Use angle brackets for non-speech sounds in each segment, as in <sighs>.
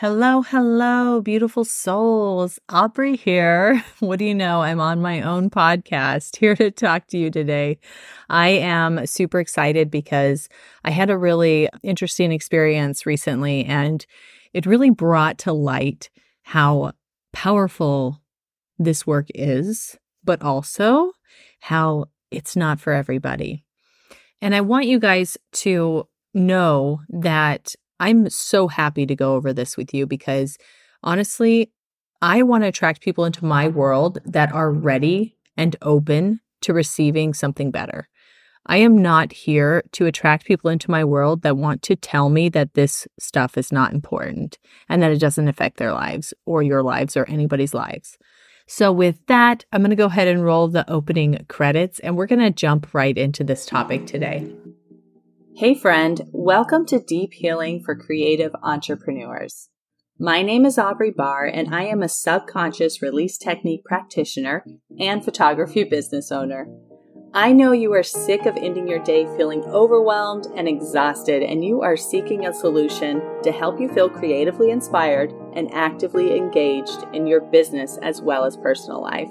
Hello, hello, beautiful souls. Aubrey here. <laughs> What do you know? I'm on my own podcast <laughs> here to talk to you today. I am super excited because I had a really interesting experience recently and it really brought to light how powerful this work is, but also how it's not for everybody. And I want you guys to know that I'm so happy to go over this with you because honestly, I want to attract people into my world that are ready and open to receiving something better. I am not here to attract people into my world that want to tell me that this stuff is not important and that it doesn't affect their lives or your lives or anybody's lives. So, with that, I'm going to go ahead and roll the opening credits and we're going to jump right into this topic today. Hey, friend, welcome to Deep Healing for Creative Entrepreneurs. My name is Aubrey Bahr, and I am a subconscious release technique practitioner and photography business owner. I know you are sick of ending your day feeling overwhelmed and exhausted, and you are seeking a solution to help you feel creatively inspired and actively engaged in your business as well as personal life.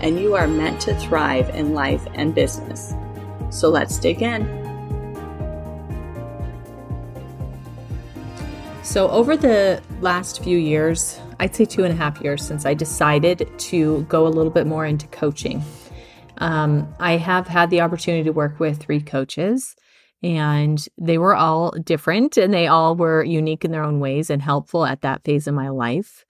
and you are meant to thrive in life and business. So let's dig in. So, over the last few years, I'd say two and a half years since I decided to go a little bit more into coaching. Um, I have had the opportunity to work with three coaches, and they were all different and they all were unique in their own ways and helpful at that phase of my life.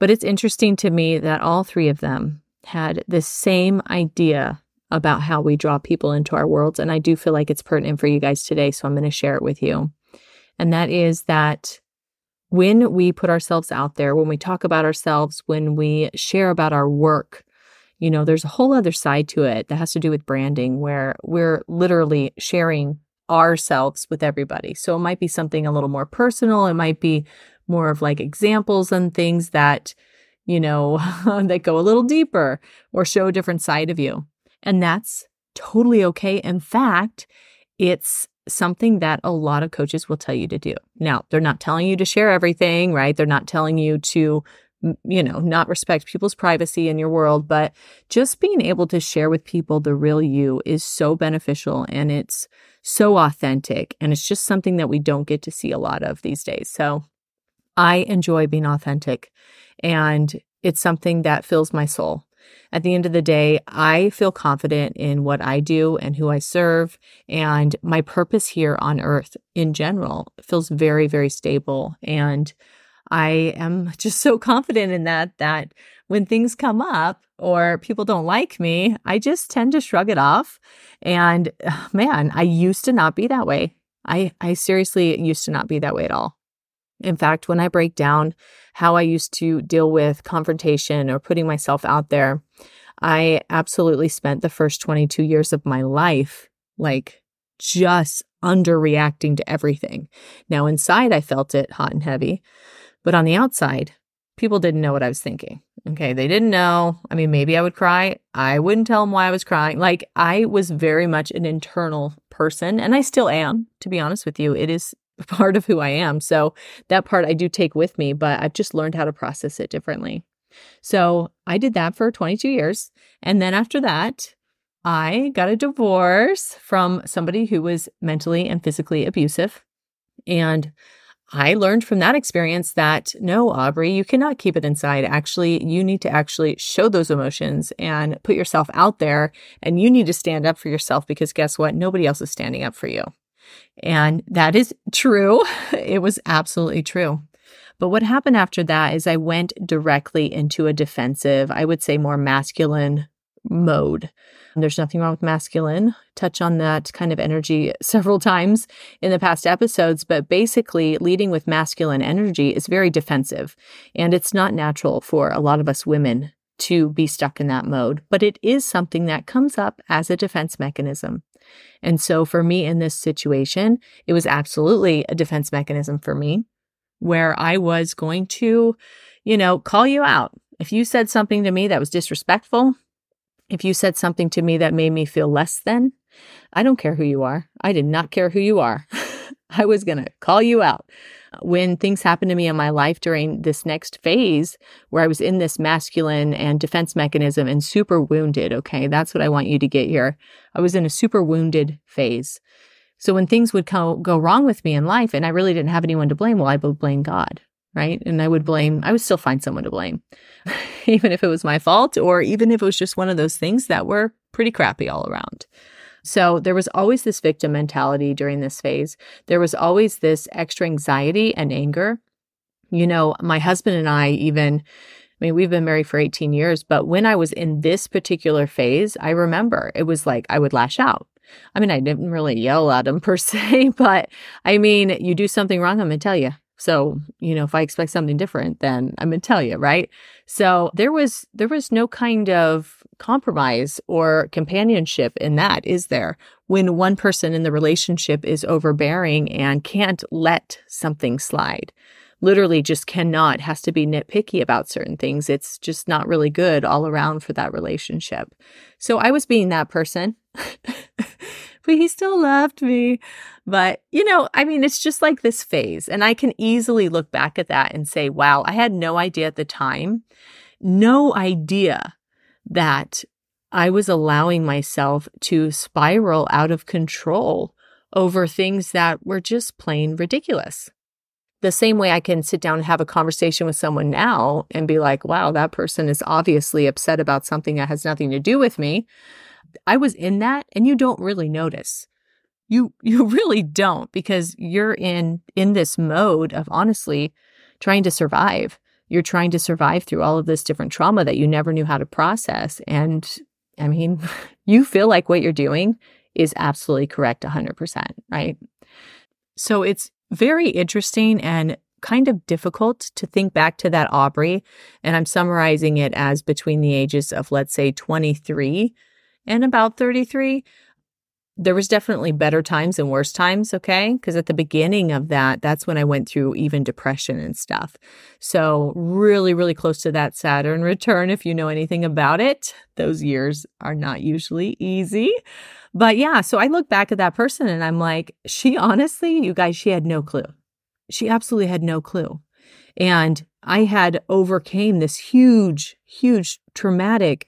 But it's interesting to me that all three of them had the same idea about how we draw people into our worlds. And I do feel like it's pertinent for you guys today. So I'm going to share it with you. And that is that when we put ourselves out there, when we talk about ourselves, when we share about our work, you know, there's a whole other side to it that has to do with branding where we're literally sharing ourselves with everybody. So it might be something a little more personal. It might be more of like examples and things that you know, <laughs> that go a little deeper or show a different side of you. And that's totally okay. In fact, it's something that a lot of coaches will tell you to do. Now, they're not telling you to share everything, right? They're not telling you to, you know, not respect people's privacy in your world, but just being able to share with people the real you is so beneficial and it's so authentic. And it's just something that we don't get to see a lot of these days. So I enjoy being authentic and it's something that fills my soul. At the end of the day, I feel confident in what I do and who I serve, and my purpose here on earth in general feels very, very stable. And I am <laughs> just so confident in that that when things come up or people don't like me, I just tend to shrug it off. And <sighs> man, I used to not be that way. I, I seriously used to not be that way at all. In fact, when I break down how I used to deal with confrontation or putting myself out there, I absolutely spent the first 22 years of my life like just underreacting to everything. Now, inside, I felt it hot and heavy, but on the outside, people didn't know what I was thinking. Okay. They didn't know. I mean, maybe I would cry. I wouldn't tell them why I was crying. Like, I was very much an internal person, and I still am, to be honest with you. It is <laughs> part of who I am. So that part I do take with me, but I've just learned how to process it differently. So I did that for 22 years. And then after that, I got a divorce from somebody who was mentally and physically abusive. And I learned from that experience that no, Aubrey, you cannot keep it inside. Actually, you need to actually show those emotions and put yourself out there. And you need to stand up for yourself because guess what? Nobody else is standing up for you. And that is true. <laughs> It was absolutely true. But what happened after that is I went directly into a defensive, I would say more masculine mode. There's nothing wrong with masculine. Touch on that kind of energy <laughs> several times in the past episodes, but basically, leading with masculine energy is very defensive. And it's not natural for a lot of us women to be stuck in that mode, but it is something that comes up as a defense mechanism. And so for me in this situation, it was absolutely a defense mechanism for me where I was going to, you know, call you out. If you said something to me that was disrespectful, if you said something to me that made me feel less than, I don't care who you are. I did not care who you are. <laughs> I was going to call you out. When things happened to me in my life during this next phase, where I was in this masculine and defense mechanism and super wounded, okay, that's what I want you to get here. I was in a super wounded phase. So when things would co- go wrong with me in life and I really didn't have anyone to blame, well, I would blame God, right? And I would blame, I would still find someone to blame, <laughs> even if it was my fault or even if it was just one of those things that were pretty crappy all around. So there was always this victim mentality during this phase. There was always this extra anxiety and anger. You know, my husband and I even I mean, we've been married for 18 years, but when I was in this particular phase, I remember it was like I would lash out. I mean, I didn't really yell at him <laughs> per se, but I mean, you do something wrong, I'm going to tell you. So, you know, if I expect something different, then I'm going to tell you, right? So there was, there was no kind of compromise or companionship in that, is there? When one person in the relationship is overbearing and can't let something slide, literally just cannot, has to be nitpicky about certain things. It's just not really good all around for that relationship. So I was being that person. <laughs> but he still loved me. But, you know, I mean, it's just like this phase. And I can easily look back at that and say, wow, I had no idea at the time, no idea that I was allowing myself to spiral out of control over things that were just plain ridiculous. The same way I can sit down and have a conversation with someone now and be like, wow, that person is obviously upset about something that has nothing to do with me. I was in that and you don't really notice. You <laughs> you really don't because you're in in this mode of honestly trying to survive. You're trying to survive through all of this different trauma that you never knew how to process and I mean, <laughs> you feel like what you're doing is absolutely correct 100%, right? So it's very interesting and kind of difficult to think back to that Aubrey. And I'm summarizing it as between the ages of, let's say, 23 and about 33 there was definitely better times and worse times, okay? Because at the beginning of that, that's when I went through even depression and stuff. So, really, really close to that Saturn return, if you know anything about it. Those years are not usually easy. But yeah, so I look back at that person and I'm like, she <laughs> honestly, you guys, she had no clue. She absolutely had no clue. And I had overcame this huge, huge traumatic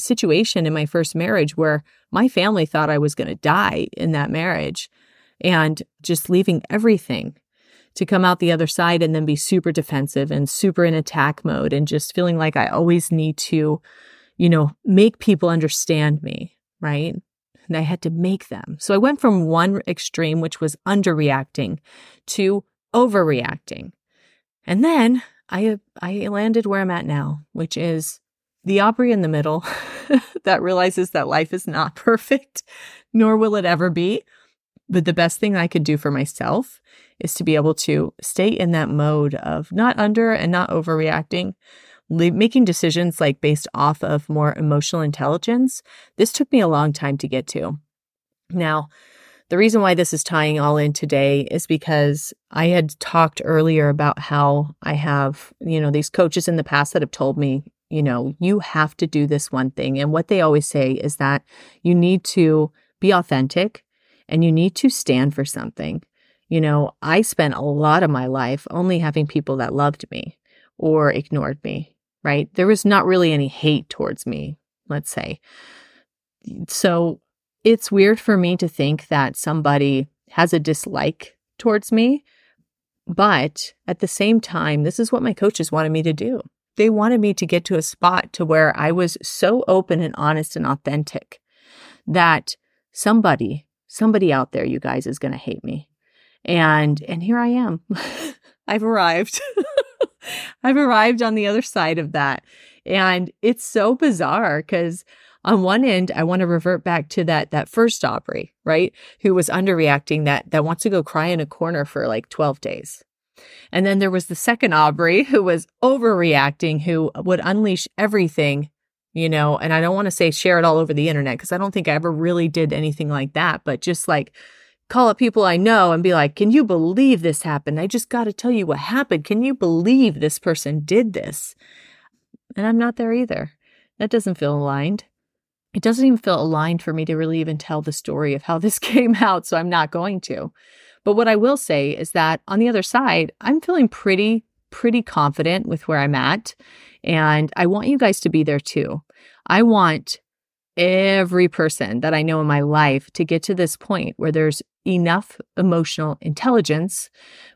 situation in my first marriage where my family thought I was going to die in that marriage and just leaving everything to come out the other side and then be super defensive and super in attack mode and just feeling like I always need to, you know, make people understand me, right? And I had to make them. So I went from one extreme, which was underreacting, to overreacting. And then I uh, I landed where I'm at now, which is the Aubrey in the middle <laughs> that realizes that life is not <laughs> perfect, nor will it ever be. But the best thing I could do for myself is to be able to stay in that mode of not under and not overreacting, making decisions like based off of more emotional intelligence. This took me a long time to get to. Now, the reason why this is tying all in today is because I had talked earlier about how I have, you know, these coaches in the past that have told me, you know, you have to do this one thing. And what they always say is that you need to be authentic and you need to stand for something. You know, I spent a lot of my life only having people that loved me or ignored me, right? There was not really any hate towards me, let's say. So it's weird for me to think that somebody has a dislike towards me. But at the same time, this is what my coaches wanted me to do they wanted me to get to a spot to where I was so open and honest and authentic that somebody, somebody out there, you guys, is going to hate me. And, and here I am. <laughs> I've arrived. <laughs> I've arrived on the other side of that. And it's so bizarre because on one end, I want to revert back to that that first Aubrey, right? Who was underreacting that that wants to go cry in a corner for like 12 days. And then there was the second Aubrey <laughs> who was overreacting, who would unleash everything, you know, and I don't want to say share it all over the internet because I don't think I ever really did anything like that, but just like call up people I know and be like, Can you believe this happened? I just got to tell you what happened. Can you believe this person did this? And I'm not there either. That doesn't feel aligned. It doesn't even feel aligned for me to really even tell the story of how this <laughs> came out. So I'm not going to. But what I will say is that on the other side, I'm feeling pretty, pretty confident with where I'm at. And I want you guys to be there too. I want every person that I know in my life to get to this point where there's enough emotional intelligence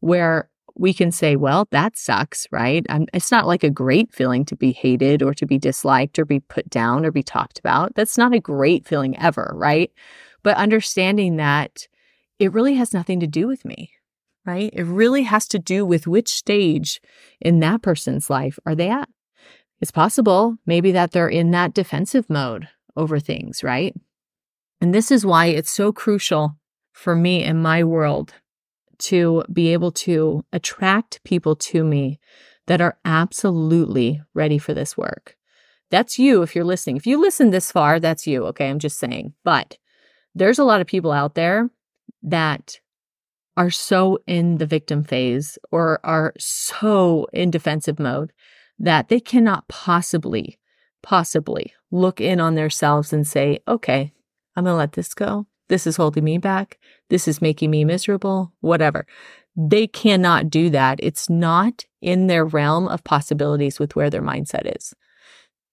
where we can say, well, that sucks, right? I'm, it's not like a great feeling to be hated or to be disliked or be put down or be talked about. That's not a great feeling ever, right? But understanding that it really has nothing to do with me, right? It really has to do with which stage in that person's life are they at. It's possible maybe that they're in that defensive mode over things, right? And this is why it's so crucial for me in my world to be able to attract people to me that are absolutely ready for this work. That's you if you're listening. If you listen this far, that's you. Okay. I'm just saying. But there's a lot of people out there that are so in the victim phase or are so in defensive mode that they cannot possibly, possibly look in on themselves and say, okay, I'm going to let this go. This is holding me back. This is making me miserable, whatever. They cannot do that. It's not in their realm of possibilities with where their mindset is.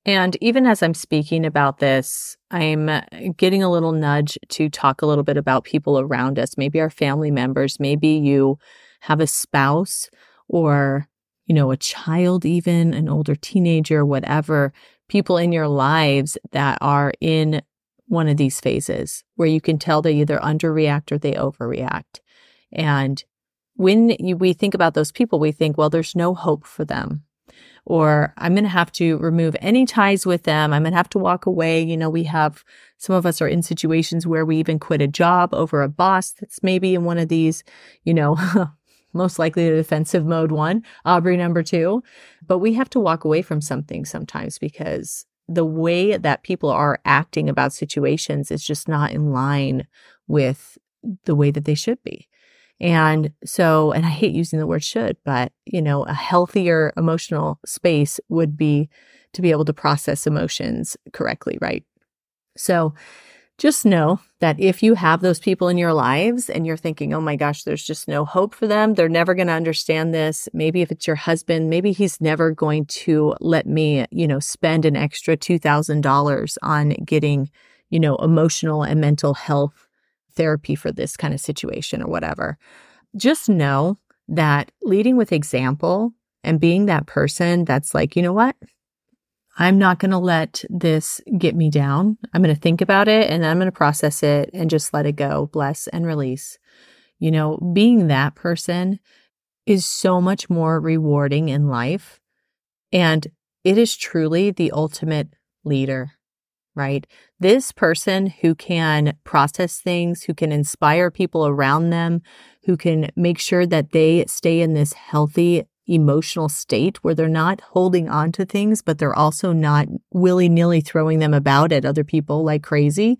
And even as I'm speaking about this, I'm getting a little nudge to talk a little bit about people around us, maybe our family members, maybe you have a spouse or, you know, a child, even an older teenager, whatever, people in your lives that are in one of these phases where you can tell they either underreact or they overreact. And when we think about those people, we think, well, there's no hope for them. Or I'm going to have to remove any ties with them. I'm going to have to walk away. You know, we have some of us are in situations where we even quit a job over a boss that's maybe in one of these, you know, <laughs> most likely the defensive mode one, Aubrey number two. But we have to walk away from something sometimes because the way that people are acting about situations is just not in line with the way that they should be. And so, and I hate using the word should, but you know, a healthier emotional space would be to be able to process emotions correctly, right? So, just know that if you have those people in your lives and you're thinking, oh my gosh, there's just no hope for them, they're never going to understand this. Maybe if it's your husband, maybe he's never going to let me, you know, spend an extra $2,000 on getting, you know, emotional and mental health therapy for this kind of situation or whatever. Just know that leading with example and being that person that's like, you know what? I'm not going to let this get me down. I'm going to think about it and I'm going to process it and just let it go, bless and release. You know, being that person is so much more rewarding in life. And it is truly the ultimate leader, right? This person who can process things, who can inspire people around them, who can make sure that they stay in this healthy emotional state where they're not holding on to things, but they're also not willy nilly throwing them about at other people like crazy.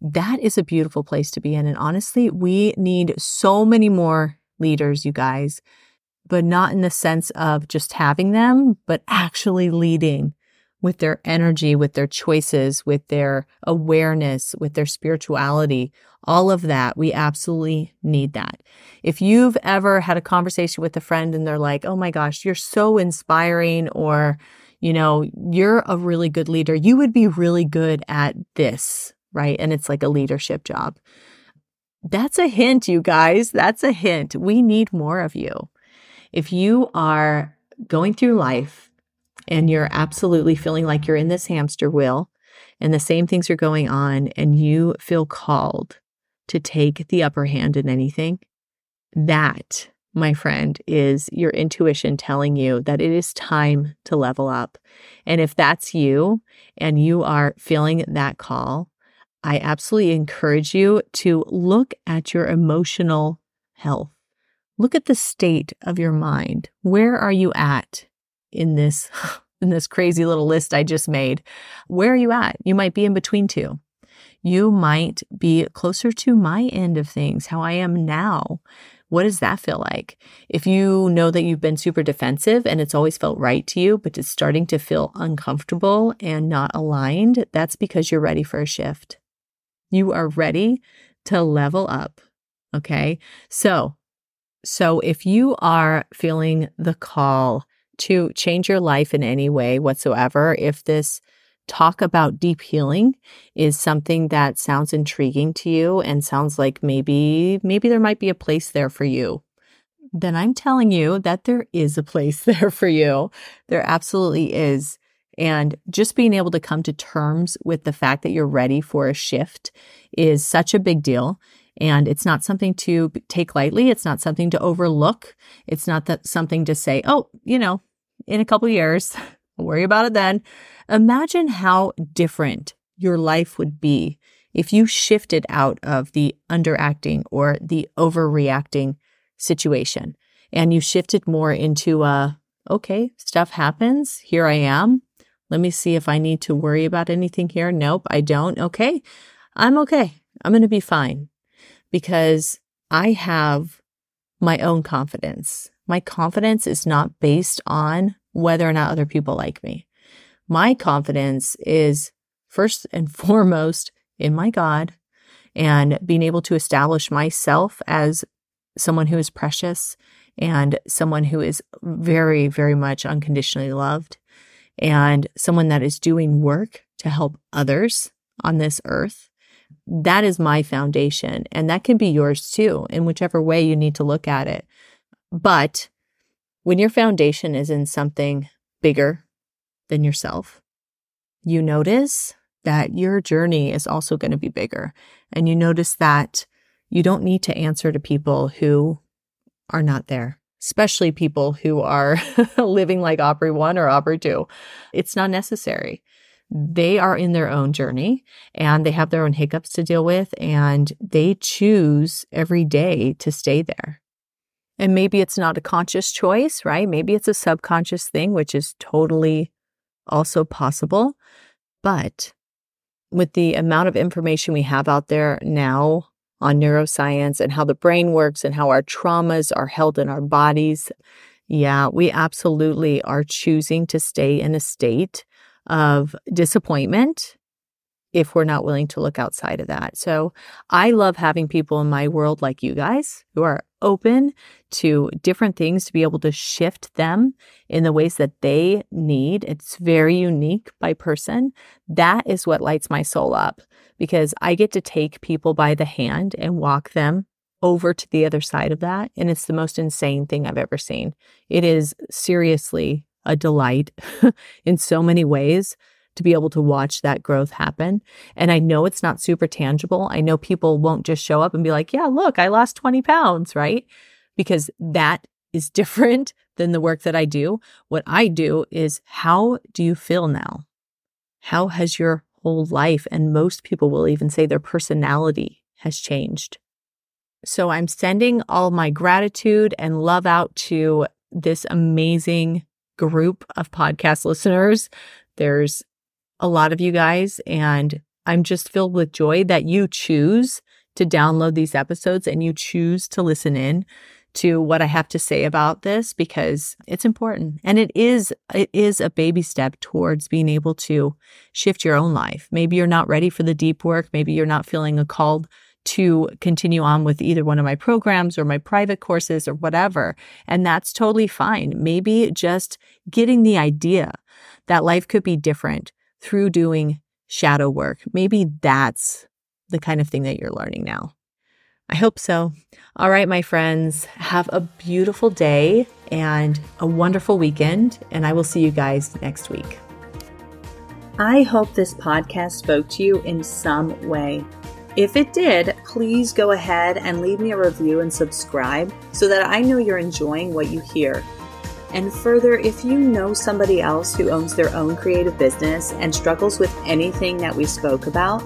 That is a beautiful place to be in. And honestly, we need so many more leaders, you guys, but not in the sense of just having them, but actually leading with their energy, with their choices, with their awareness, with their spirituality, all of that. We absolutely need that. If you've ever had a conversation with a friend and they're like, oh my gosh, you're so inspiring, or, you know, you're a really good leader, you would be really good at this, right? And it's like a leadership job. That's a hint, you guys. That's a hint. We need more of you. If you are going through life and you're absolutely feeling like you're in this hamster wheel and the same things are going on and you feel called to take the upper hand in anything, that my friend, is your intuition telling you that it is time to level up. And if that's you and you are feeling that call, I absolutely encourage you to look at your emotional health. Look at the state of your mind. Where are you at in this <laughs> in this crazy little list I just made? Where are you at? You might be in between two. You might be closer to my end of things, how I am now, what does that feel like? If you know that you've been super defensive and it's always felt right to you, but it's starting to feel uncomfortable and not aligned, that's because you're ready for a shift. You are ready to level up. Okay. So, so if you are feeling the call to change your life in any way whatsoever, if this talk about deep healing is something that sounds intriguing to you and sounds like maybe maybe there might be a place there for you then i'm telling you that there is a place <laughs> there for you. There absolutely is. And just being able to come to terms with the fact that you're ready for a shift is such a big deal and it's not something to take lightly it's not something to overlook it's not that something to say oh you know in a couple years <laughs> worry about it then Imagine how different your life would be if you shifted out of the underacting or the overreacting situation and you shifted more into a, okay, stuff happens. Here I am. Let me see if I need to worry about anything here. Nope, I don't. Okay, I'm okay. I'm going to be fine because I have my own confidence. My confidence is not based on whether or not other people like me. My confidence is first and <laughs> foremost in my God and being able to establish myself as someone who is precious and someone who is very, very much unconditionally loved and someone that is doing work to help others on this earth. That is my foundation. And that can be yours too, in whichever way you need to look at it. But when your foundation is in something bigger than yourself. You notice that your journey is also going to be bigger. And you notice that you don't need to answer to people who are not there, especially people who are <laughs> living like Aubrey 1 or Aubrey 2. It's not necessary. They are in their own journey and they have their own hiccups to deal with, and they choose every day to stay there. And maybe it's not a conscious choice, right? Maybe it's a subconscious thing, which is totally also possible. But with the amount of information we have out there now on neuroscience and how the brain works and how our traumas are held in our bodies, yeah, we absolutely are choosing to stay in a state of disappointment if we're not willing to look outside of that. So I love having people in my world like you guys who are open to different things to be able to shift them in the ways that they need. It's very unique by person. That is what lights my soul up because I get to take people by the hand and walk them over to the other side of that. And it's the most insane thing I've ever seen. It is seriously a delight <laughs> in so many ways to be able to watch that growth happen. And I know it's not super tangible. I know people won't just show up and be like, yeah, look, I lost 20 pounds, right? Because that is different <laughs> than the work that I do. What I do is how do you feel now? How has your whole life, and most people will even say their personality has changed? So I'm sending all my gratitude and love out to this amazing group of podcast listeners. There's a lot of you guys, and I'm just filled with joy that you choose to download these episodes and you choose to listen in to what I have to say about this because it's important and it is it is a baby step towards being able to shift your own life. Maybe you're not ready for the deep work, maybe you're not feeling a call to continue on with either one of my programs or my private courses or whatever, and that's totally fine. Maybe just getting the idea that life could be different through doing shadow work. Maybe that's the kind of thing that you're learning now. I hope so. All right, my friends, have a beautiful day and a wonderful weekend, and I will see you guys next week. I hope this podcast spoke to you in some way. If it did, please go ahead and leave me a review and subscribe so that I know you're enjoying what you hear. And further, if you know somebody else who owns their own creative business and struggles with anything that we spoke about,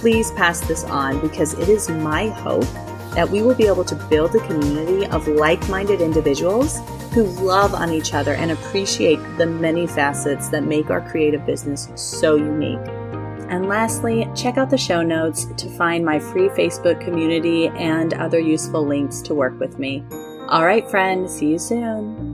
please pass this on because it is my hope that we will be able to build a community of like minded individuals who love on each other and appreciate the many facets that make our creative business so unique. And lastly, check out the show notes to find my free Facebook community and other useful links to work with me. All right, friend, see you soon.